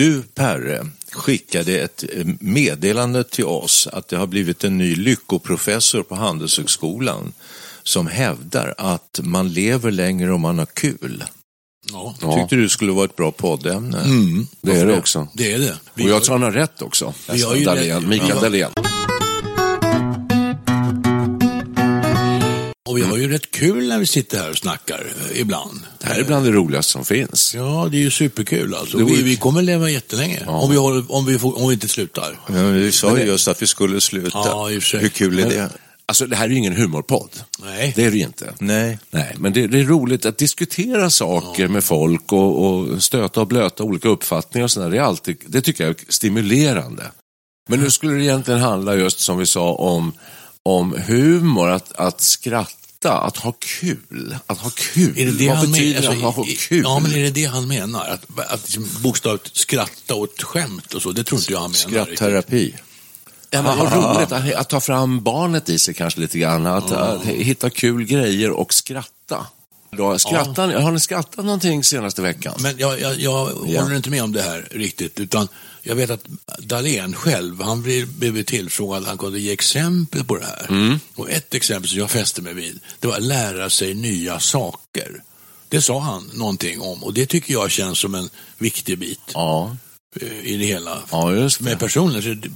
Du Perre skickade ett eh, meddelande till oss att det har blivit en ny lyckoprofessor på Handelshögskolan som hävdar att man lever längre om man har kul. Ja, Tyckte du skulle vara ett bra poddämne? Mm, det är det också. det är det. Vi Och jag har- tror han har rätt också. Vi har ju Dahlén, Mikael Ja. Dahlén. Och vi har ju rätt kul när vi sitter här och snackar eh, ibland. Det här är bland det roligaste som finns. Ja, det är ju superkul alltså. Det Vi, vi kommer leva jättelänge. Om, vi håller, om, vi får, om vi inte slutar. Ja, men vi sa ju just att vi skulle sluta. Ja, i och för sig. Hur kul är det? Alltså det här är ju ingen humorpodd. Nej. Det är det ju inte. Nej. Nej, men det, det är roligt att diskutera saker med folk och, och stöta och blöta olika uppfattningar och sådär. Det, är alltid, det tycker jag är stimulerande. Men nu skulle det egentligen handla just som vi sa om, om humor, att, att skratta, att ha kul. Att ha kul. Är det det Vad han betyder menar? att ha kul? Ja, men är det det han menar? Att, att liksom bokstavligt skratta åt skämt och så, det tror inte jag han menar. riktigt. Skratterapi. Ja, men roligt att, att ta fram barnet i sig kanske lite grann. Att, att hitta kul grejer och skratta. Då, skrattar, Har ni skrattat någonting senaste veckan? Men jag, jag, jag Ja. håller inte med om det här riktigt. Utan jag vet att Dahlén själv, han blev, tillfrågad han kunde ge exempel på det här. Mm. Och ett exempel som jag fäste mig vid, det var att lära sig nya saker. Det sa han någonting om och det tycker jag känns som en viktig bit ja, eh, i det hela. ja, just det. Men personligen så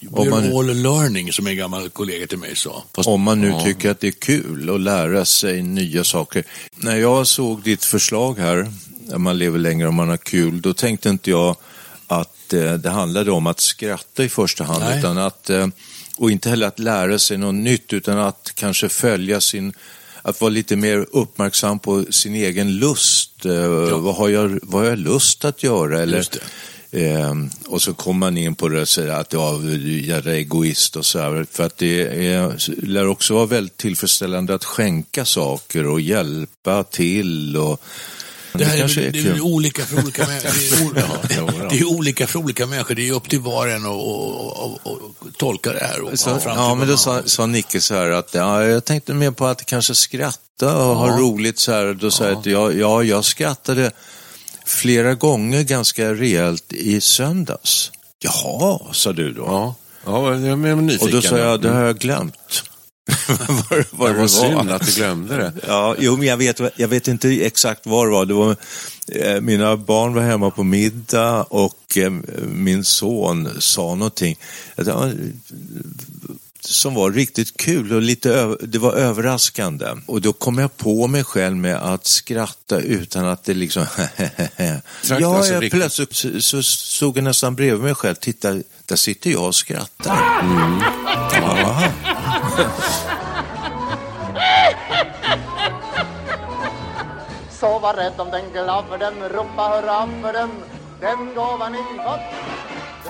we're man- all learning, som en gammal kollega till mig sa. Om man nu Ja. tycker att det är kul att lära sig nya saker. När jag såg ditt förslag här, att man lever längre om man har kul, då tänkte inte jag att eh, det handlade om att skratta i första hand, Nej. utan att, eh, och inte heller att lära sig något nytt, utan att kanske följa sin att vara lite mer uppmärksam på sin egen lust. Eh, vad, har jag, vad har jag lust att göra? Eller, Ehm, och så kommer man in på det och säger att ja, du är egoist och så här. För att det är, lär också vara väldigt tillfredsställande att skänka saker och hjälpa till. Och, Det, här är, väl- det är olika för olika människor. Det är, o- det är olika för olika människor. Det är upp till var och en att tolka det här. Och Så, ja, men då sa, sa Nicke så här att ja, jag tänkte mer på att kanske skratta och ha roligt så här. Då sa jag att ja, ja, jag skrattade flera gånger ganska rejält i söndags. Jaha, sa du då. Ja, ja jag är nyfiken. och då sa jag, det har jag glömt. vad, vad det var synd att du glömde det. Ja, jo, men jag vet, jag vet inte exakt vad det var. Det var eh, mina barn var hemma på middag och eh, min son sa någonting ja, som var riktigt kul och lite det var överraskande. Och då kom jag på mig själv med att skratta utan att det liksom... ja, alltså jag riktigt. plötsligt så, så stod jag nästan bredvid mig själv. Titta, där sitter jag och skrattar. Mm. Ja. Så var rädd om den glavden, ropa hurra för den, den gåvan ni fått.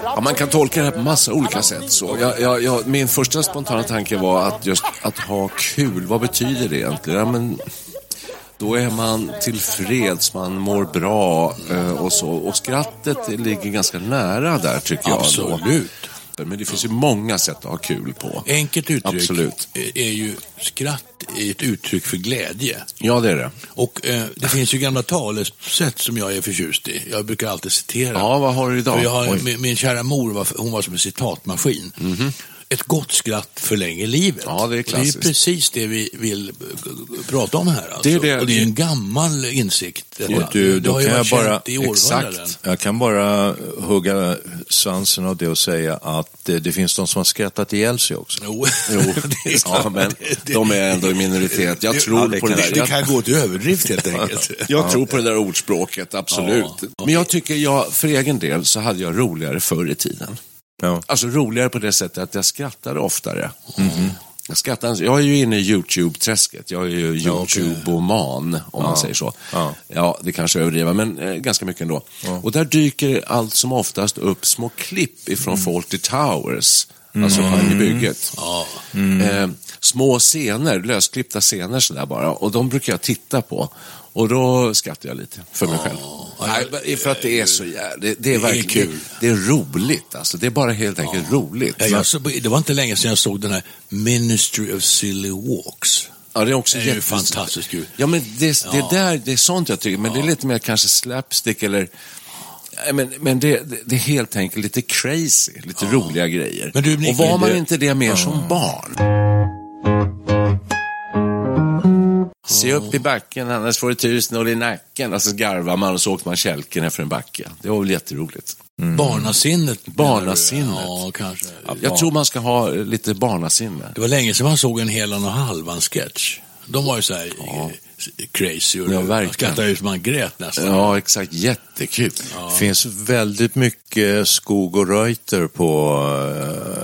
Ja, man kan tolka det här på massa olika sätt. Så jag, jag, jag, min första spontana tanke var att just att ha kul, vad betyder det egentligen? Ja, men, då är man tillfreds, man mår bra eh, och så. Och skrattet ligger ganska nära där tycker jag. ändå. Absolut. Men det finns ju många sätt att ha kul på. Enkelt uttryck Absolut. är ju skratt är ett uttryck för glädje. Ja, det är det. Och eh, det finns ju gamla talesätt som jag är förtjust i. Jag brukar alltid citera. Ja, vad har du idag? För jag har, min, min kära mor var, hon var som en citatmaskin. Ett gott skratt förlänger livet. Ja, det är klassiskt. Det är precis det vi vill eh, prata om här. Alltså. Det är det- och det är en gammal insikt. Och du, det har ju varit bara- i århundraden. Exakt. Jag kan bara hugga svansen av det och säga att eh, det finns de som har skrattat ihjäl sig också. Jo, Jo, det är ja, men Det- de är ändå i minoritet. Jag tror det på det där. Det kan gå till överdrift helt enkelt. jag tror på det där ordspråket, absolut. Ja. Men jag tycker, jag, för egen del, så hade jag roligare förr i tiden. Ja. Alltså roligare på det sättet att jag skrattade oftare. Jag, skrattar, jag är ju inne i YouTube-träsket. Jag är ju YouTube-oman, om man säger så. Ja. Ja, det kanske jag överdriver, men eh, ganska mycket ändå. Och där dyker allt som oftast upp små klipp ifrån Fawlty Towers. Alltså mm. i bygget. Ja. Eh, små scener, lösklippta scener sådär bara. Och de brukar jag titta på. Och då skrattar jag lite för mig själv. Nej, för att det är så jävla... Det, det är verkligen... kul. Det, det är roligt alltså. Det är bara helt enkelt roligt. Ja, jag, så, det var inte länge sedan jag såg den här Ministry of Silly Walks. Ja, det är också Det är ju jätte- fantastiskt kul. Ja, men det, det, Ja. där, det är sånt jag tycker. Men det är lite mer kanske slapstick eller... Men, men det, det, är helt enkelt lite crazy, lite roliga grejer. Du, och var man inte det mer som barn? Se upp i backen, annars får du tusen i nacken. Och så garvar man och så åker man kälken efter en backe. Det var väl jätteroligt. Barnasinnet. menar du? Barnasinnet. Ja, kanske. Jag tror man ska ha lite barnasinne. Det var länge sedan man såg en Helan och Halvan-sketch. De var ju så här eh, crazy och Ja, verkligen. man grät nästan. Ja, exakt. Jättekul. Det finns väldigt mycket Skog och Reuter på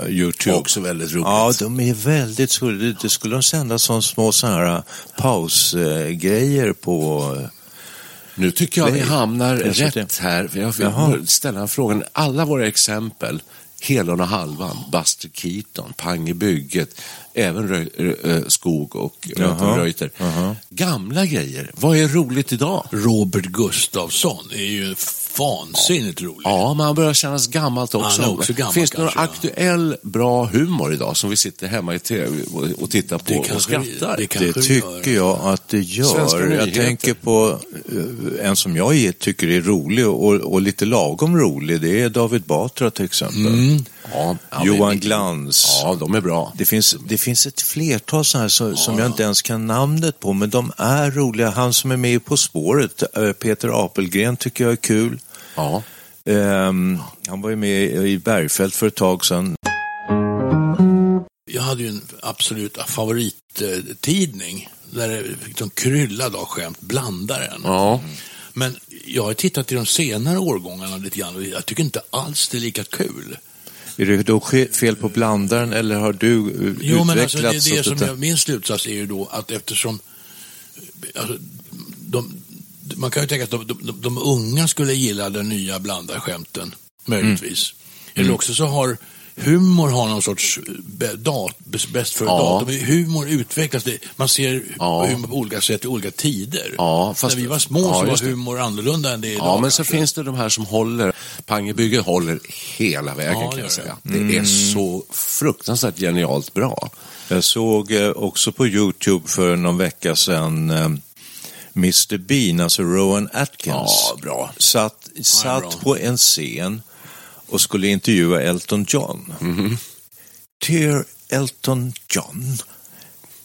eh, Youtube. Också väldigt roligt. Ja, de är väldigt skulle Det skulle de sända som små sådana här pausgrejer på... eh, Nu tycker jag vi hamnar jag rätt här. Jag Jaha. vill ställa en fråga. Alla våra exempel, Helon och Halvan, Buster Keaton, Pang i bygget, även Rö Rö- Skog och Jaha. Reuter. Gamla grejer. Vad är roligt idag? Robert Gustafsson är ju vansinnigt rolig. Ja, man börjar kännas gammalt också. Han är också gammal Finns det någon aktuell bra humor idag som vi sitter hemma i tv och, tittar på Det och kanske- skrattar? det Det vi tycker gör. jag att det gör. Jag tänker på eh, en som jag tycker är rolig och, och lite lagom rolig. Det är David Batra till exempel. Ja, ja, Johan men- Glans. Ja, de är bra. Det finns, det finns ett flertal sådana här som, som jag inte ens kan namnet på, men de är roliga. Han som är med På spåret, eh, Peter Apelgren, tycker jag är kul. Ja. Ehm, han var ju med i Bergfält för ett tag sedan. Jag hade ju en absolut favorittidning där det liksom kryllade av skämt, blandaren. Ja. Men jag har tittat i de senare årgångarna lite grann och jag tycker inte alls det är lika kul. Är det då fel på blandaren eller har du eh, Jo, men alltså, det, utvecklats? det som jag, min slutsats är ju då att eftersom alltså, de, man kan ju tänka att de, de, de unga skulle gilla den nya blandarskämten, möjligtvis. Mm. Eller också så har humor har någon sorts dat, bäst före Ja. datum. Humor utvecklas, det, man ser Ja. humor på olika sätt i olika tider. Ja, fast- När vi var små Ja, så var humor annorlunda än det är idag. Ja, men så finns det de här som håller. Pangebygget håller hela vägen Ja, det kan jag det. säga. Det är så fruktansvärt genialt bra. Jag såg eh, också på Youtube för någon vecka sedan eh, Mr Bean, alltså Rowan Atkins, Ja, bra. satt, bra. satt på en scen och skulle intervjua Elton John. Mhm. Dear Elton John,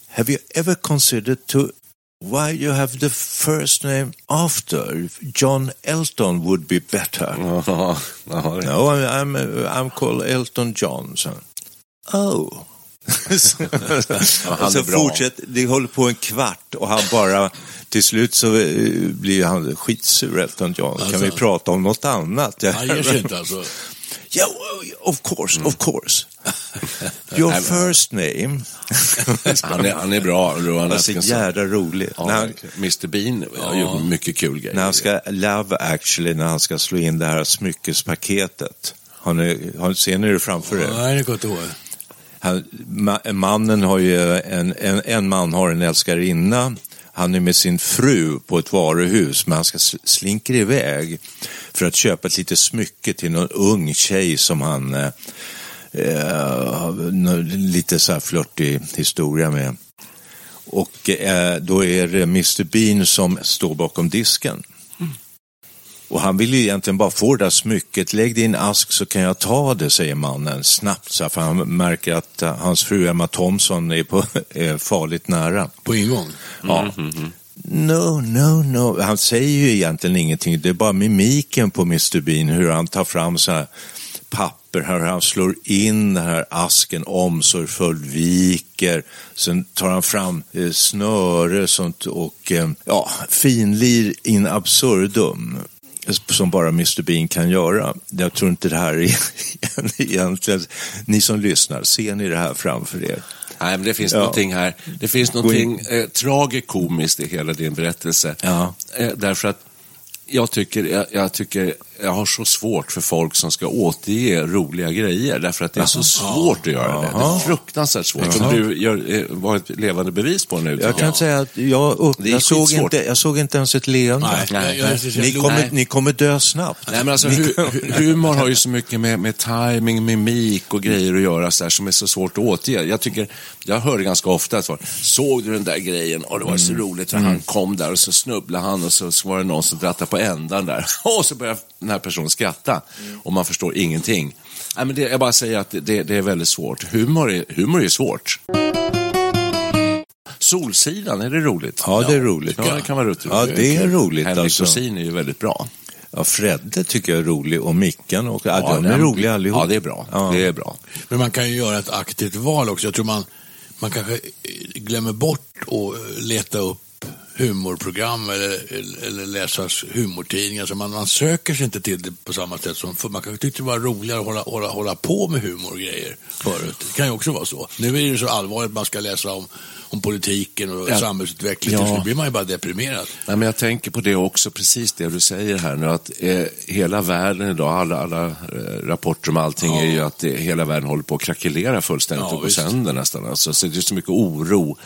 have you ever considered to why you have the first name after John Elton would be better? No, I'm, I'm, I'm called Elton John. Så. Oh. Och så fortsätter, det håller på en kvart och han bara, till slut så eh, blir han skitsur Elton John. Kan Alltså. vi prata om något annat? Han ger sig inte alltså. Ja, of course, of course. Your first name. Han är, han är bra, Rowan Han är så Atkinson. jävla rolig. Ja, han. Mr Bean har gjort mycket kul grejer. när han ska, Love actually, när han ska slå in det här smyckespaketet. Har ni, har, ser ni det framför er? Nej, det jag inte ihåg. Han, ma, mannen har ju en, en, en man har en älskarinna. Han är med sin fru på ett varuhus men han ska slinker iväg för att köpa ett litet smycke till någon ung tjej som han eh, eh, lite så här flörtig historia med. Och eh, då är det Mr Bean som står bakom disken. Och han vill ju egentligen bara få det där smycket. Lägg det i en ask så kan jag ta det, säger mannen snabbt. Så här, för han märker att eh, hans fru Emma Thompson är, på, är farligt nära. På ingång? Ja. No, no, no. Han säger ju egentligen ingenting. Det är bara mimiken på Mr Bean, hur han tar fram så här papper, hur han slår in den här asken omsorgsfullt, viker. Sen tar han fram eh, snöre sånt och eh, ja, finlir in absurdum som bara Mr Bean kan göra. Jag tror inte det här är egentligen, ni som lyssnar, ser ni det här framför er? Nej, men det finns Ja. någonting här. Det finns någonting eh, tragikomiskt i hela din berättelse. Ja. Eh, därför att jag tycker, jag, jag tycker jag har så svårt för folk som ska återge roliga grejer. Därför att det är så svårt att göra det. Det är fruktansvärt svårt. Som du gör, eh, var ett levande bevis på nu. Jag kan säga att jag, upp, jag, såg inte, jag såg inte ens ett leende. Nej, Nej, jag- jag- nej. jag- Ni jag- kommer, ni kommer dö snabbt. Nej, men alltså, hu hu- humor har ju så mycket med, med timing, mimik och grejer att göra så här, som är så svårt att återge. Jag, tycker, jag hör ganska ofta att såg du den där grejen? Och det var så roligt för han kom där och så snubblade han och så, så var det någon som drattade på ändan där. Och så började den här personen skratta och man förstår ingenting. Nej, men det, jag bara säger att det, det är väldigt svårt. Humor är, humor är svårt. Solsidan, är det roligt? Ja, det är roligt. Ja, det kan vara roligt. Ja, det är roligt, Henrik alltså. Dorsin är ju väldigt bra. Ja, Fredde tycker jag är rolig och Mickan och ja, Ja, de är roliga allihop. Ja, det är bra. Ja. Det är bra. Men man kan ju göra ett aktivt val också. Jag tror man, man kanske glömmer bort att leta upp humorprogram eller, eller, eller läsa humortidningar. Så man, man söker sig inte till det på samma sätt som för Man kanske tyckte det var roligare att hålla, hålla, hålla på med humor och grejer förut. Det kan ju också vara så. Nu är det så allvarligt att man ska läsa om, om politiken och Ja. samhällsutvecklingen. Ja. Så blir man ju bara deprimerad. Nej, men jag tänker på det också, precis det du säger här nu, att eh, hela världen idag, alla, alla eh, rapporter om allting är ju att eh, hela världen håller på att krackelera fullständigt Ja, och gå sönder nästan. Alltså, så det är så mycket oro.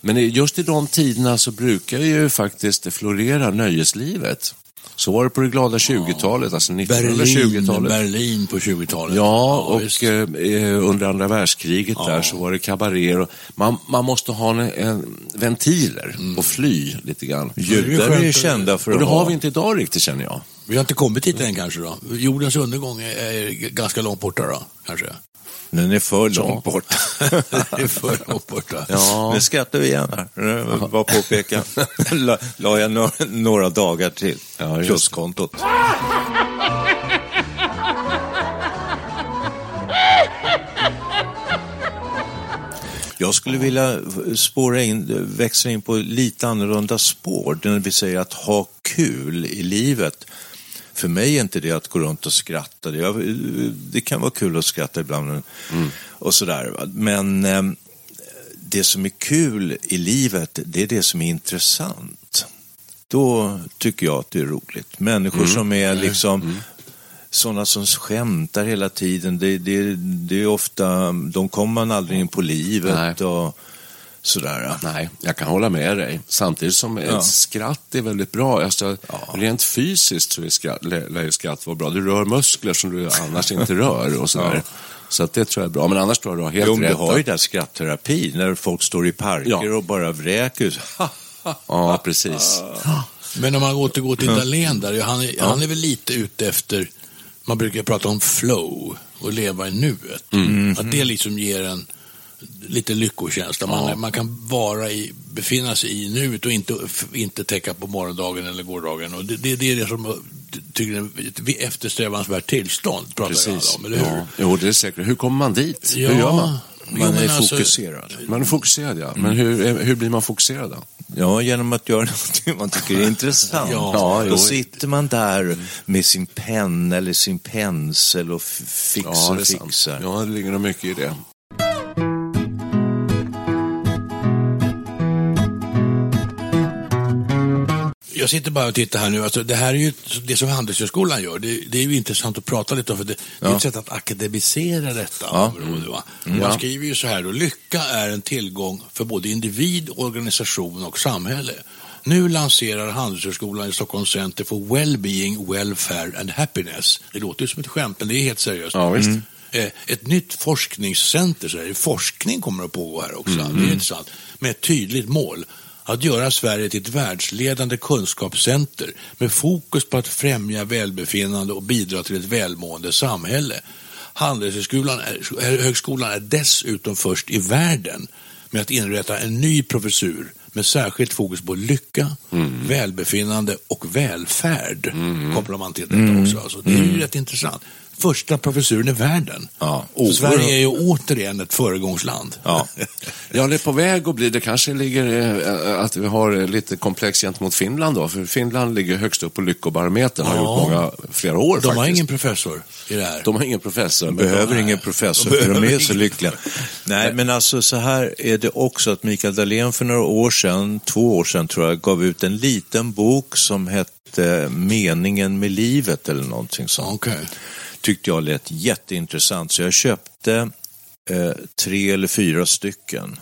Men just i de tiderna så brukar ju faktiskt florera nöjeslivet. Så var det på det glada 20-talet, alltså Berlin, 1920-talet. Berlin på 20-talet. Ja, och visst. eh, eh, under andra världskriget Ja. där så var det kabaréer. och Man, man måste ha en, en ventiler och fly lite grann. Judar är ju kända för Och att det har ha... vi inte idag riktigt känner jag. Vi har inte kommit dit än kanske då. Jordens undergång är ganska långt borta då, kanske. Den är för långt bort. det är för långt borta. Ja. Nu skrattar vi igen här. Bara påpeka. La, la jag några, några dagar till. Ja, just. Pluskontot. Jag skulle vilja spåra in, växla in på lite annorlunda spår. När vi säger att ha kul i livet. För mig är inte det att gå runt och skratta. Det, det kan vara kul att skratta ibland och sådär. Men eh, det som är kul i livet, det är det som är intressant. Då tycker jag att det är roligt. Människor som är liksom sådana som skämtar hela tiden, det, det, det är ofta, de kommer man aldrig in på livet Nej. och sådär. Nej, jag kan hålla med dig. Samtidigt som ett Ja. skratt är väldigt bra. Alltså, Rent fysiskt så är skratt, lär ju skratt vara bra. Du rör muskler som du annars inte rör och sådär. Så att det tror jag är bra. Men annars tror jag du har helt Jo, rätt. du har ju där skrattterapi, när folk står i parker Ja. och bara vräker. Ja, precis. Men om man återgår till Dahlén där, han är, han är väl lite ute efter, man brukar prata om flow och leva i nuet. Att det liksom ger en lite lyckokänsla. Man, man kan vara i, befinna sig i nuet och inte, inte täcka på morgondagen eller gårdagen. Och det, det, det är det som är ett eftersträvansvärt tillstånd, pratar precis. om, eller hur? Ja. Jo, det är säkert. Hur kommer man dit? Ja. Hur gör man? Jo, Man men är alltså- fokuserad. Man är fokuserad, ja. Men hur, hur blir man fokuserad då? Ja, genom att göra något man tycker är intressant. Ja. Ja, jo. Då sitter man där med sin penna eller sin pensel och fixar och sant. fixar. Ja, det ligger nog mycket i det. Jag sitter bara och tittar här nu. Alltså, det här är ju det som Handelshögskolan gör. Det, det är ju intressant att prata lite om. För det, det är ett sätt att akademisera detta område. Va? Man skriver ju så här då. Lycka är en tillgång för både individ, organisation och samhälle. Nu lanserar Handelshögskolan i Stockholms Center for Wellbeing, Welfare and Happiness. Det låter ju som ett skämt, men det är helt seriöst. Ja, visst. Eh, Ett nytt forskningscenter, så här, forskning kommer att pågå här också. Mm. Det är intressant. Med ett tydligt mål. Att göra Sverige till ett världsledande kunskapscenter med fokus på att främja välbefinnande och bidra till ett välmående samhälle. Handelshögskolan är, högskolan är dessutom först i världen med att inrätta en ny professur med särskilt fokus på lycka, välbefinnande och välfärd. Kopplar man till detta också. Alltså, det är ju rätt intressant. Första professuren i världen. Ja, oerhört. Sverige är ju återigen ett föregångsland. Ja. Ja, det är på väg att bli, det kanske ligger eh, att vi har eh, lite komplex gentemot Finland då, för Finland ligger högst upp på lyckobarometern, har Ja. gjort många, flera år De faktiskt. har ingen professor i det här. De har ingen professor. De behöver de- ingen professor De för de är så lyckliga. Nej, men alltså så här är det också att Mikael Dahlén för några år sedan, två år sedan tror jag, gav ut en liten bok som hette Meningen med livet eller någonting sånt. Okej. Tyckte jag lät jätteintressant så jag köpte eh, tre eller fyra stycken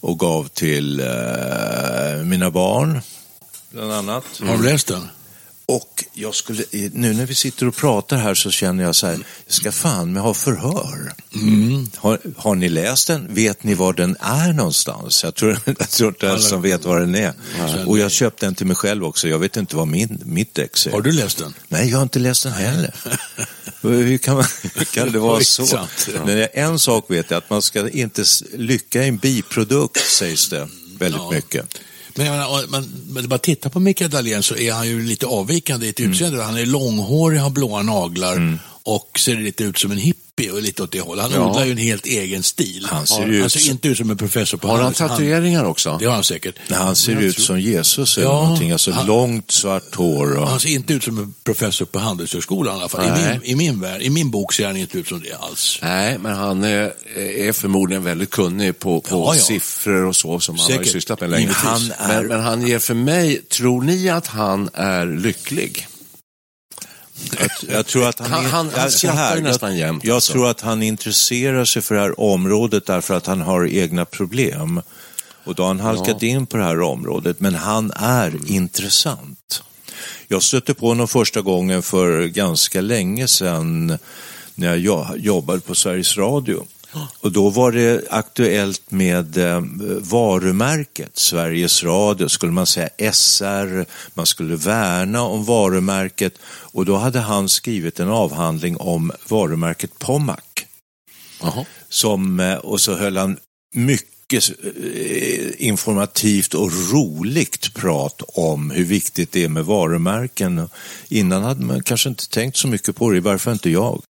och gav till eh, mina barn bland annat. Har du läst den? Och jag skulle, nu när vi sitter och pratar här så känner jag så här, jag ska fan med ha förhör. Har, har ni läst den? Vet ni var den är någonstans? Jag tror, jag tror inte ens som vet var den är. Och jag köpte den till mig själv också, jag vet inte vad min, mitt ex är. Har du läst den? Nej, jag har inte läst den heller. Hur kan, man, hur kan det vara så? Ja. Men en sak vet jag, att man ska inte lycka i en biprodukt, sägs det väldigt Ja. mycket. Men jag menar, om man, men bara titta på Mikael Dahlén så är han ju lite avvikande i ett Mm. utseende. Han är långhårig, har blåa naglar mm och ser lite ut som en hippie och lite åt det hållet. Han Ja. odlar ju en helt egen stil. Han ser ut han ser inte ut som en professor på Har han tatueringar också? Det har han säkert. Nej, han ser ut som Jesus eller Ja, någonting, alltså han- långt svart hår. Och... Han ser inte ut som en professor på Handelshögskolan i alla fall. I min, I min värld, i min bok ser han inte ut som det alls. Nej, men han är, är förmodligen väldigt kunnig på, på Ja, ja. siffror och så som han har Säkert. sysslat med länge. Han är- men, men han ger för mig, tror ni att han är lycklig? Jag, jag tror att han, Han- han- han skrattar nästan jämt, Jag alltså. tror att han intresserar sig för det här området därför att han har egna problem. Och då har han halkat in på det här området, men han är intressant. Jag stötte på honom första gången för ganska länge sedan när jag jo- jobbade på Sveriges Radio. Och då var det aktuellt med eh, varumärket Sveriges Radio, skulle man säga SR, man skulle värna om varumärket och då hade han skrivit en avhandling om varumärket Pommac. Jaha. Som, eh, och så höll han mycket eh, informativt och roligt prat om hur viktigt det är med varumärken. Innan hade man kanske inte tänkt så mycket på det, i varje fall inte jag.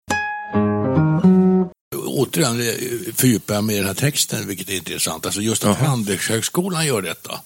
Återigen eh, fördjupar jag mig i den här texten, vilket är intressant. Alltså just att Handelshögskolan gör detta.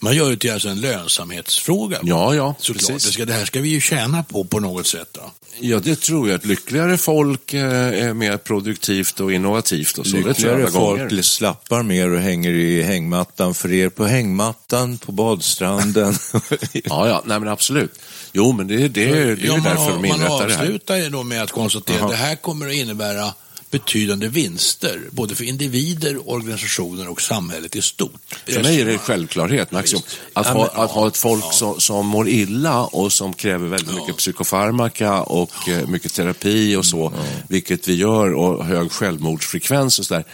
Man gör det till alltså en lönsamhetsfråga. Ja, ja, Såklart. precis. Det, ska, det här ska vi ju tjäna på på något sätt. Då. Ja, det tror jag. Ett lyckligare folk eh, är mer produktivt och innovativt och så. Lyckligare alla gånger. folk slappar mer och hänger i hängmattan för er på hängmattan, på badstranden. Ja, ja, nej men absolut. Jo, men det, är- det, det är ju Ja, man, därför de man inrättar det här. avslutar ju då med att konstatera att det här kommer att innebära betydande vinster, både för individer, organisationer och samhället i stort. För mig är det en självklarhet, Max. Visst. Att, Ja, ha, att ha ett folk ja. som, som mår illa och som kräver väldigt mycket psykofarmaka och eh, mycket terapi och så, vilket vi gör, och hög självmordsfrekvens och sådär,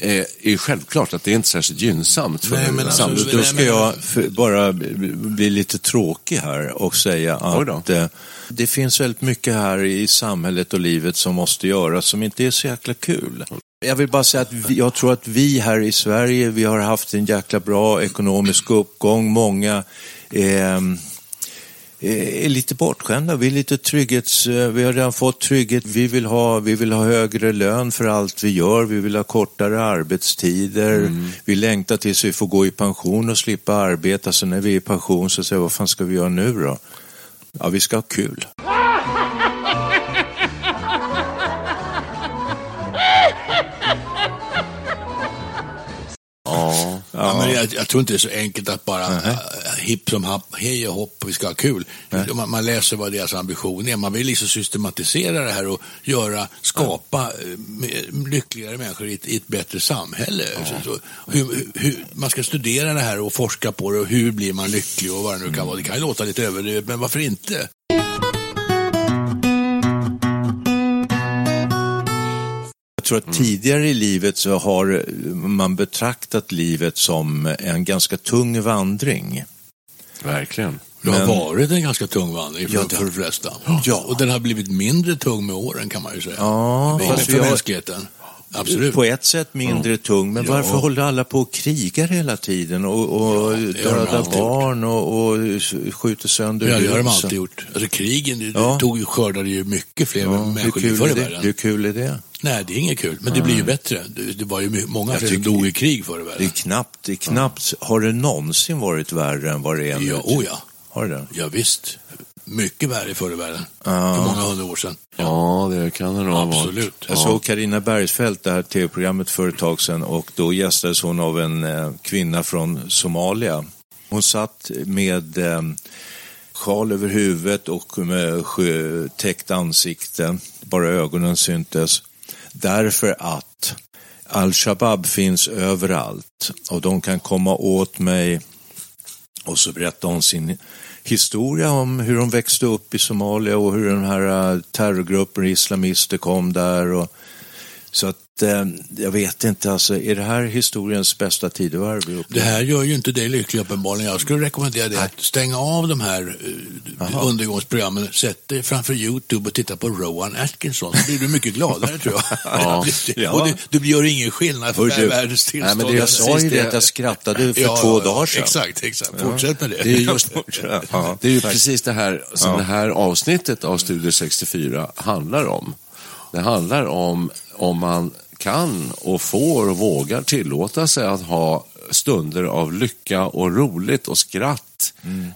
eh, är självklart att det är inte särskilt gynnsamt för Nej, men alltså. Då ska jag för, bara bli lite tråkig här och säga att eh, det finns väldigt mycket här i samhället och livet som måste göras som inte är så jäkla kul. Jag vill bara säga att vi, jag tror att vi här i Sverige, vi har haft en jäkla bra ekonomisk uppgång. Många ehm, eh, är lite bortskämda. Vi är lite trygghets... eh, Vi har redan fått trygghet. Vi vill, ha, vi vill ha högre lön för allt vi gör. Vi vill ha kortare arbetstider. Vi längtar tills vi får gå i pension och slippa arbeta. Så när vi är i pension så säger vi, vad fan ska vi göra nu då? Ja, vi ska ha kul. Ja. Men jag, jag tror inte det är så enkelt att bara äh, hipp som happ, hej och hopp, vi ska ha kul. Man, man läser vad deras ambition är. Man vill liksom systematisera det här och göra, skapa eh, me- lyckligare människor i ett, i ett bättre samhälle. Så, så, hur, hur, man ska studera det här och forska på det och hur blir man lycklig och vad det nu kan vara. Det kan ju låta lite överdrivet, men varför inte? Tror att tidigare i livet så har man betraktat livet som en ganska tung vandring. Verkligen. Det har Men- varit en ganska tung vandring för, Ja, det- för de flesta. Ja. Och den har blivit mindre tung med åren kan man ju säga. Ja, För- har- mänskligheten. Absolut. På ett sätt mindre tung, men Ja. varför håller alla på och krigar hela tiden och, och Ja, dödar barn och, och skjuter sönder Ja, det har de alltid gjort. Alltså krigen Ja. tog skördade ju mycket fler Ja, människor förr i världen. hur kul är det? Nej, det är inget kul. Men det blir ju bättre. Det, var ju många fler som dog i krig förr i Det är världen. knappt, det är knappt. Har det någonsin varit värre än vad det är nu? Ja, oh ja. Har det? Ja, visst. Mycket värre förr i världen. För många hundra år sedan. Ja, det kan det nog ha varit. Absolut. Jag såg Karina Bergsfeldt, det här tv-programmet för ett tag sedan och då gästades hon av en eh, kvinna från Somalia. Hon satt med eh, sjal över huvudet och med täckt ansikte, bara ögonen syntes. Därför att Al-Shabaab finns överallt och de kan komma åt mig. Och så berättade hon sin historia om hur de växte upp i Somalia och hur den här äh, terrorgruppen islamister kom där. Och, så att eh, jag vet inte, alltså, är det här historiens bästa tidevarv vi Det här gör ju inte dig lycklig uppenbarligen. Jag skulle rekommendera dig att stänga av de här uh, undergångsprogrammen. Sätt dig framför YouTube och titta på Rowan Atkinson. Så blir du mycket gladare tror jag. Ja. och det, det gör ingen skillnad för du- världens tillstånd. Nej, men det är Jag sa ju det att jag skrattade för Ja, två dagar sedan. Exakt, exakt. Fortsätt med det. Det är just Det är ju precis det här som det här avsnittet av Studio 64 handlar om. Det handlar om om man kan och får och vågar tillåta sig att ha stunder av lycka och roligt och skratt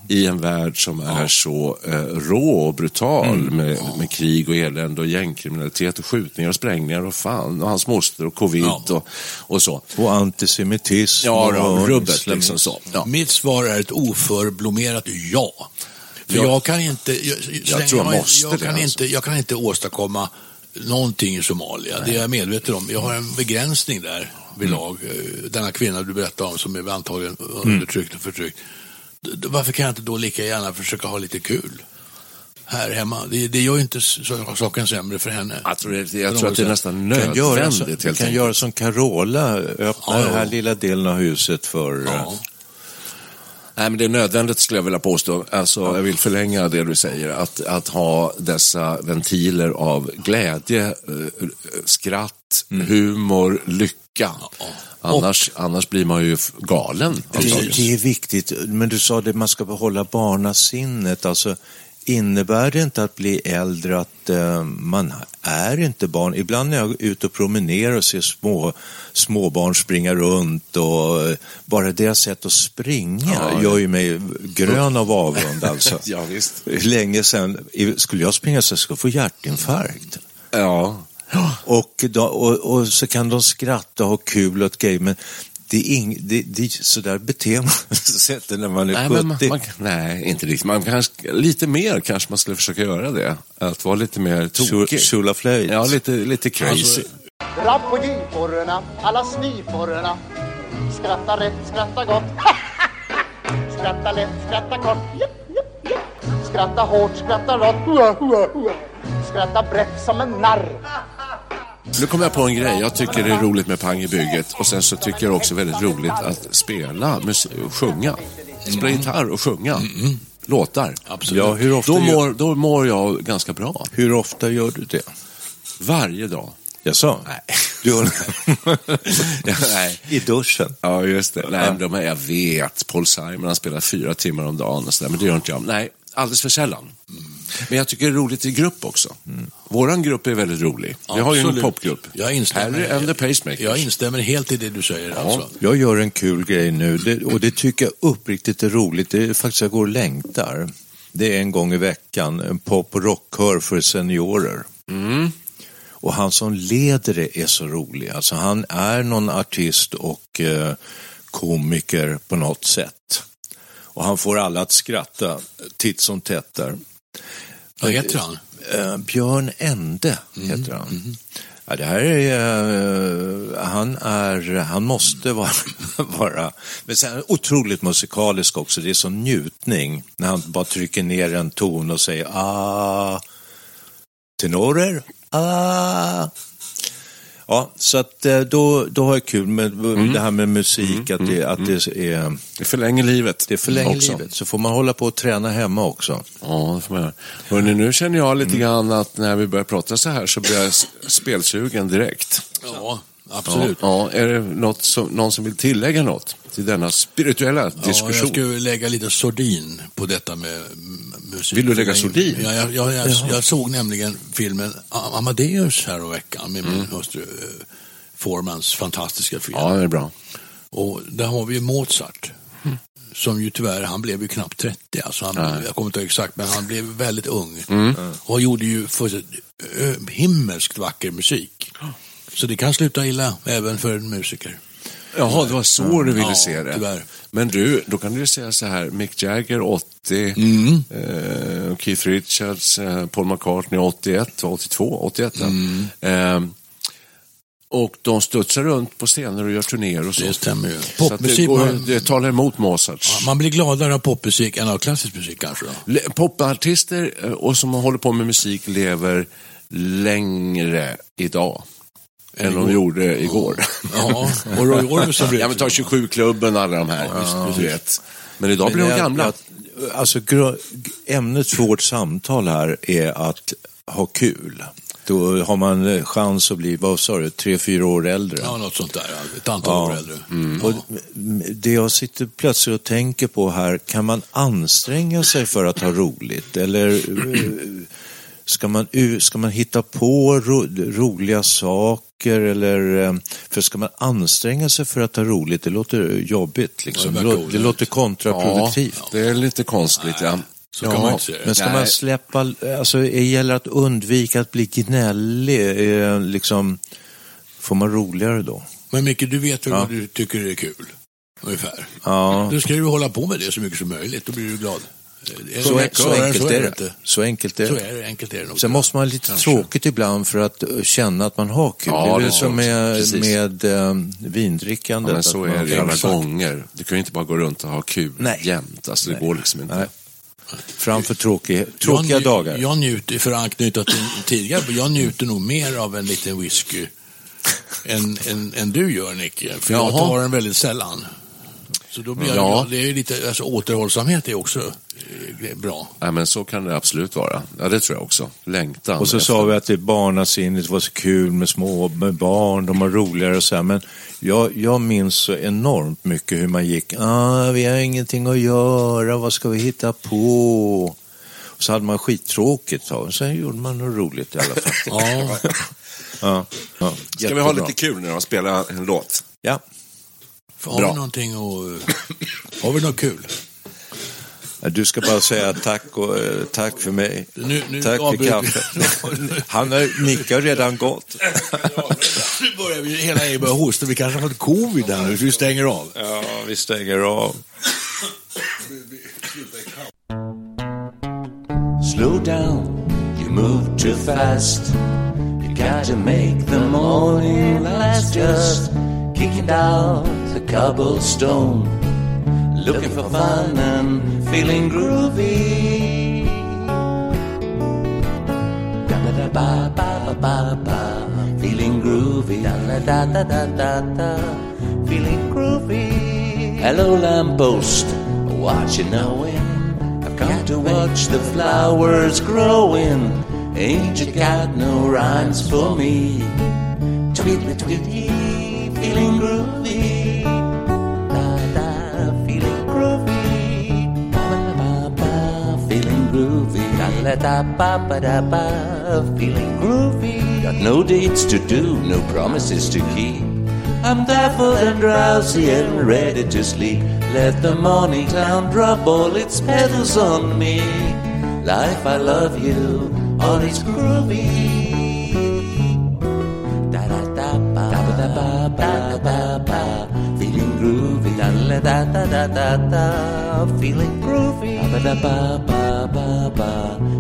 i en värld som är så eh, rå och brutal med, med krig och elände och gängkriminalitet och skjutningar och sprängningar och fan och hans moster och covid Ja. och, och så. Och antisemitism. Ja, då, och rubbet liksom så. Ja. Mitt svar är ett oförblommerat ja. För Ja. jag kan inte, jag, länge tror jag jag, måste jag, det, kan alltså. inte, jag kan inte åstadkomma någonting i Somalia. Det är jag medveten om. Jag har en begränsning där vid Mm. lag. Eh, Denna kvinna du berättade om som är antagligen undertryckt och förtryckt. Varför kan jag inte då lika gärna försöka ha lite kul? Här hemma. Det, det gör ju inte saken sämre för henne. Jag tror, det, jag tror att det är nästan kan göra, nödvändigt så, kan enkelt. göra som Carola, öppna Ja, den här ja. lilla delen av huset för... eh, Ja. Nej, men det är nödvändigt skulle jag vilja påstå. Alltså, Jag vill förlänga det du säger. Att, att ha dessa ventiler av glädje, eh, skratt, humor, lycka. Annars, annars blir man ju galen. Det, det är viktigt, men du sa det, man ska behålla barnasinnet. Alltså, innebär det inte att bli äldre att eh, man är inte barn? Ibland när jag är ute och promenerar och ser små, småbarn springa runt och eh, bara deras sätt att springa Ja, gör ju mig grön av avund. Alltså. Ja, visst. Länge sedan, skulle jag springa så skulle jag få hjärtinfarkt. Ja. Och, då, och, och så kan de skratta och ha kul åt grejer, men det är ing, det, det, är så där beter man sig inte när man är Nej, 70. men man, man, nej, inte riktigt. Man kanske, lite mer kanske man skulle försöka göra det. Att vara lite mer tokig. Shula Flöjt. Ja, lite, lite crazy. Alltså, på giporna, alla snyporna. Skratta rätt, skratta gott. skratta lätt, skratta kort. Skratta hårt, skratta rått. Skratta brett som en narr. Nu kommer jag på en grej. Jag tycker det är roligt med Pang i bygget. Och sen så tycker jag också väldigt roligt att spela, musik, sjunga. Spela gitarr och sjunga. Låtar. Absolut. Ja, hur ofta, Då gör, mår, då mår jag ganska bra. hur ofta gör du det? Varje dag. Jag sa? Nej. Du har... Ja, nej. I duschen? Ja, just det. Nej, men de är, jag vet. Paul Simon han spelar fyra timmar om dagen och så där, men det gör inte jag. Nej, alldeles för sällan. Men jag tycker det är roligt i grupp också. Våran grupp är väldigt rolig. Vi har ju en Absolut. popgrupp. Jag instämmer. Harry and the Pacemakers. Jag instämmer helt i det du säger. Alltså. Jag gör en kul grej nu det, och det tycker jag uppriktigt är roligt. Det är faktiskt jag går och längtar. Det är en gång i veckan en pop och rockkör för seniorer. Och han som leder det är så rolig. Alltså han är någon artist och eh, komiker på något sätt. Och han får alla att skratta titt som tätt där. Vad heter han? Eh, Björn Ende heter han. Ja, det här är, eh, han är, han måste vara, vara, men sen otroligt musikalisk också. Det är sån njutning när han bara trycker ner en ton och säger ah, tenorer, ah. Ja, så att eh, då, då har jag kul med det här med musik, att, det, att det är... Det förlänger livet. Det förlänger också. livet. Så får man hålla på och träna hemma också. Ja, det får man göra. Hörrni, nu känner jag lite grann att när vi börjar prata så här så blir jag spelsugen direkt. Ja, absolut. Ja, är det något som, någon som vill tillägga något till denna spirituella Ja, diskussion? jag skulle lägga lite sordin på detta med mm, musik. Vill du lägga sordin? Ja, jag, jag, jag, jag såg nämligen filmen Amadeus här och veckan med min hustru eh, Formans fantastiska film. Ja, det är bra. Och där har vi ju Mozart. Som ju tyvärr, han blev ju knappt 30. Alltså han, jag kommer inte ihåg exakt, men han blev väldigt ung. Och gjorde ju för, himmelskt vacker musik. Så det kan sluta illa även för en musiker. Jaha, det var så du ville Ja, se det. tyvärr. Men du, då kan du säga så här, Mick Jagger 80, Mm. eh, Keith Richards, eh, Paul McCartney 81, 82, 81. ja. Mm. Eh, och de studsar runt på scener och gör turnéer och så. Det stämmer ju. Att det, Popmusik, går, det talar emot Mozarts. Man blir gladare av popmusik än av klassisk musik kanske då? Popartister eh, och som håller på med musik lever längre idag än de gjorde igår. Ja, och Roy Orbison blev Ja, men ta 27-klubben alla de här. du vet. Men idag blir de gamla. jag- alltså, ämnet för vårt samtal här är att ha kul. Då har man eh, chans att bli, vad sa du, tre, fyra år äldre. Ja, något sånt där. ja. Ett antal år äldre. Och det jag sitter plötsligt och tänker på här, kan man anstränga sig för att ha roligt? Eller eh, ska man, ska man hitta på ro, roliga saker? Eller, eh, för ska man anstränga sig för att ha roligt, det låter jobbigt. Liksom. Ja, Det, det det låter kontraproduktivt. det är lite konstigt. Ja. Så kan man inte säga. Men ska Nej. man släppa, alltså det gäller att undvika att bli gnällig, eh, liksom, får man roligare då? Men Micke, du vet väl Ja. vad du tycker är kul? Ungefär. Ja, Då ska du hålla på med det så mycket som möjligt, då blir du glad. Eh, så, så enkelt är det. inte. Så enkelt är Så det. är det, enkelt är det nog. Sen måste man ha lite tråkigt ibland för att eh, känna att man har kul. Ja, det är det väl är som så. med, Precis. med eh, Ja, vindrickandet. men så att är det alla gånger. Du kan ju inte bara gå runt och ha kul Nej. jämt. Alltså, det går liksom inte. Nej. Framför tråkiga, tråkiga jag, dagar. Jag njuter, för att anknyta till tidigare, jag njuter nog mer av en liten whisky än, än, än du gör Nicke. För jag Jaha. tar den väldigt sällan. Så då blir jag, Ja. det är lite, alltså återhållsamhet är också eh, bra. Nej, men så kan det absolut vara. Ja, det tror jag också. Längtan. Och så efter- sa vi att det är barnasinnigt, det var så kul med små med barn, de har roligare och så här. Men jag, jag minns så enormt mycket hur man gick, ah, vi har ingenting att göra, vad ska vi hitta på? Och så hade man skittråkigt, så. och sen gjorde man något roligt i alla fall. Ja. ja, ja, Ska vi ha lite kul när de spelar en låt? Ja. Har Bra. vi någonting att... Har vi något kul? Du ska bara säga tack, och, eh, tack för mig. Nu- nu tack för kaffet. Han har, Micke har redan gått. Nu börjar vi, hela er börjar hosta. Vi kanske har fått covid här nu, så vi stänger av. Ja, vi stänger av. Slow down, you move too fast. You gotta make the morning last. Just kicking down the cobblestone, looking for fun and feeling groovy. Da da da ba ba ba ba feeling groovy. Da da da da da da feeling groovy. Hello, lamppost, what you knowing? I've come to watch the flowers growing. Ain't you got no rhymes for me? Tweedly tweedly, Da da da ba ba da ba, feeling groovy. Got no dates to do, no promises to keep. I'm baffled and drowsy and ready to sleep. Let the morning town drop all its petals on me. Life, I love you, all is groovy. Da da da ba da ba da ba ba ba ba. Feeling groovy. Da da da da da da da. Feeling groovy. Da ba da ba ba ba ba.